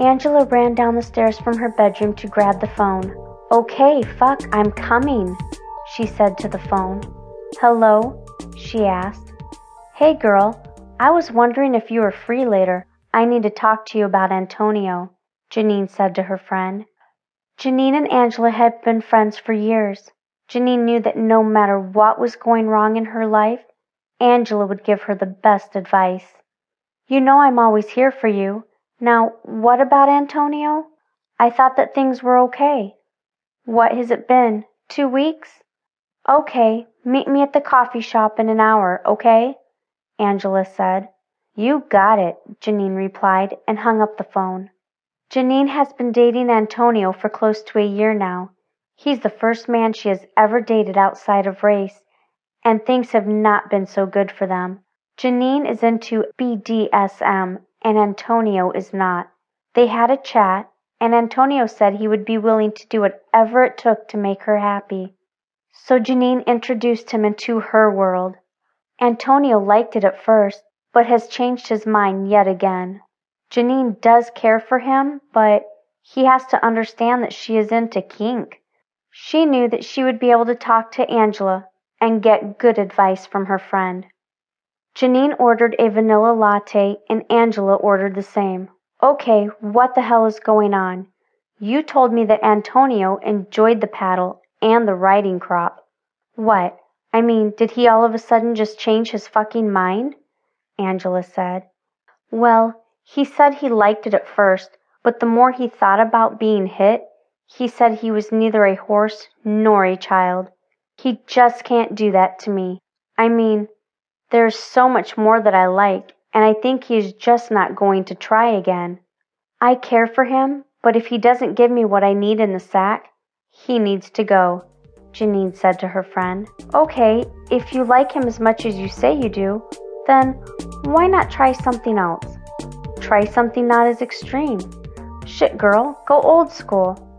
Angela ran down the stairs from her bedroom to grab the phone. Okay, fuck, I'm coming, she said to the phone. Hello? she asked. Hey girl, I was wondering if you were free later. I need to talk to you about Antonio, Janine said to her friend. Janine and Angela had been friends for years. Janine knew that no matter what was going wrong in her life, Angela would give her the best advice. You know I'm always here for you. Now, what about Antonio? I thought that things were okay. What has it been? Two weeks? Okay, meet me at the coffee shop in an hour, okay? Angela said. You got it, Janine replied and hung up the phone. Janine has been dating Antonio for close to a year now. He's the first man she has ever dated outside of race, and things have not been so good for them. Janine is into BDSM, and Antonio is not. They had a chat, and Antonio said he would be willing to do whatever it took to make her happy. So Janine introduced him into her world. Antonio liked it at first, but has changed his mind yet again. Janine does care for him, but he has to understand that she is into kink. She knew that she would be able to talk to Angela and get good advice from her friend. Janine ordered a vanilla latte and Angela ordered the same. Okay, what the hell is going on? You told me that Antonio enjoyed the paddle and the riding crop. What? I mean, did he all of a sudden just change his fucking mind? Angela said. Well, he said he liked it at first, but the more he thought about being hit, he said he was neither a horse nor a child. He just can't do that to me. I mean, there's so much more that I like, and I think he's just not going to try again. I care for him, but if he doesn't give me what I need in the sack, he needs to go, Janine said to her friend. Okay, if you like him as much as you say you do, then why not try something else? Try something not as extreme. Shit, girl, go old school.